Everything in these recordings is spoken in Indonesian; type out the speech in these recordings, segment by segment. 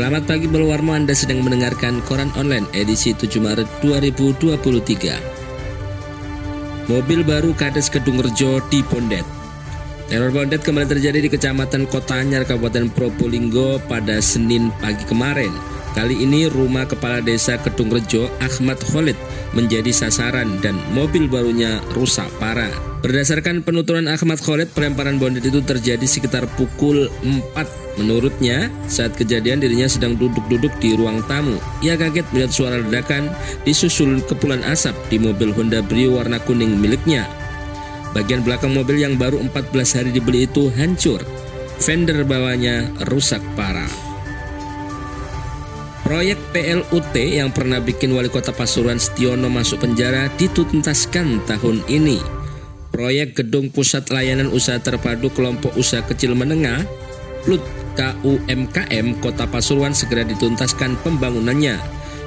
Selamat pagi Belwarmo, Anda sedang mendengarkan Koran Online edisi 7 Maret 2023. Mobil baru Kades Kedungrejo di Pondet. Teror Pondet kembali terjadi di Kecamatan Kota Anyar, Kabupaten Probolinggo pada Senin pagi kemarin. Kali ini rumah Kepala Desa Kedungrejo Ahmad Khalid menjadi sasaran dan mobil barunya rusak parah. Berdasarkan penuturan Ahmad Khalid, pelemparan bondet itu terjadi sekitar pukul 4 Menurutnya, saat kejadian dirinya sedang duduk-duduk di ruang tamu. Ia kaget melihat suara ledakan disusul kepulan asap di mobil Honda Brio warna kuning miliknya. Bagian belakang mobil yang baru 14 hari dibeli itu hancur. Fender bawahnya rusak parah. Proyek PLUT yang pernah bikin wali kota Pasuruan Setiono masuk penjara dituntaskan tahun ini. Proyek Gedung Pusat Layanan Usaha Terpadu Kelompok Usaha Kecil Menengah, PLUT KUMKM Kota Pasuruan segera dituntaskan pembangunannya.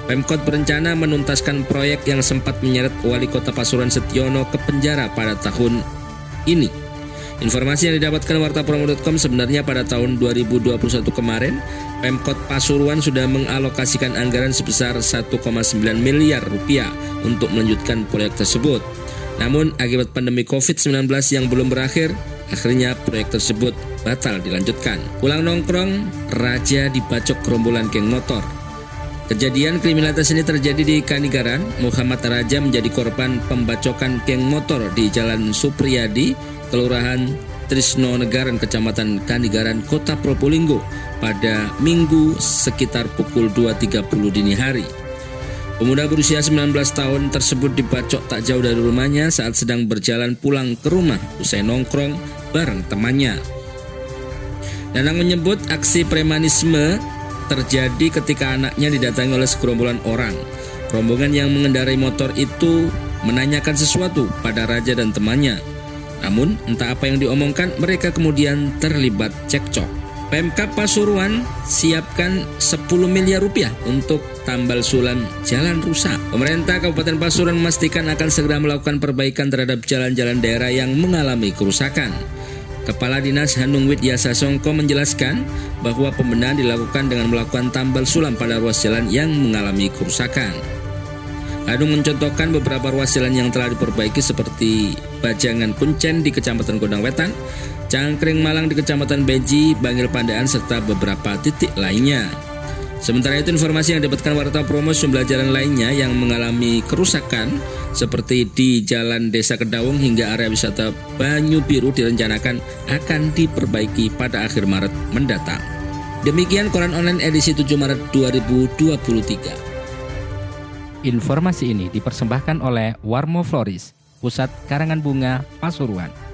Pemkot berencana menuntaskan proyek yang sempat menyeret Wali Kota Pasuruan Setiono ke penjara pada tahun ini. Informasi yang didapatkan Warta Promo.com sebenarnya pada tahun 2021 kemarin, Pemkot Pasuruan sudah mengalokasikan anggaran sebesar 1,9 miliar rupiah untuk melanjutkan proyek tersebut. Namun akibat pandemi COVID-19 yang belum berakhir, Akhirnya proyek tersebut batal dilanjutkan. Pulang nongkrong, Raja dibacok gerombolan geng motor. Kejadian kriminalitas ini terjadi di Kanigaran. Muhammad Raja menjadi korban pembacokan geng motor di Jalan Supriyadi, Kelurahan Trisno Negaran, Kecamatan Kanigaran, Kota Probolinggo pada Minggu sekitar pukul 2.30 dini hari. Pemuda berusia 19 tahun tersebut dibacok tak jauh dari rumahnya saat sedang berjalan pulang ke rumah usai nongkrong bareng temannya. Danang menyebut aksi premanisme terjadi ketika anaknya didatangi oleh segerombolan orang. Rombongan yang mengendarai motor itu menanyakan sesuatu pada raja dan temannya. Namun, entah apa yang diomongkan, mereka kemudian terlibat cekcok. Pemkap Pasuruan siapkan 10 miliar rupiah untuk tambal sulam jalan rusak. Pemerintah Kabupaten Pasuruan memastikan akan segera melakukan perbaikan terhadap jalan-jalan daerah yang mengalami kerusakan. Kepala Dinas Hanung Widyasa Songko menjelaskan bahwa pembenahan dilakukan dengan melakukan tambal sulam pada ruas jalan yang mengalami kerusakan. Hanung mencontohkan beberapa ruas jalan yang telah diperbaiki seperti Bajangan Kuncen di Kecamatan Gondang Wetan, Cangkring Malang di Kecamatan Beji, Bangil Pandaan, serta beberapa titik lainnya. Sementara itu informasi yang didapatkan warta promo sejumlah jalan lainnya yang mengalami kerusakan seperti di Jalan Desa Kedawung hingga area wisata Banyu Biru direncanakan akan diperbaiki pada akhir Maret mendatang. Demikian koran online edisi 7 Maret 2023. Informasi ini dipersembahkan oleh Warmo Floris, Pusat Karangan Bunga Pasuruan.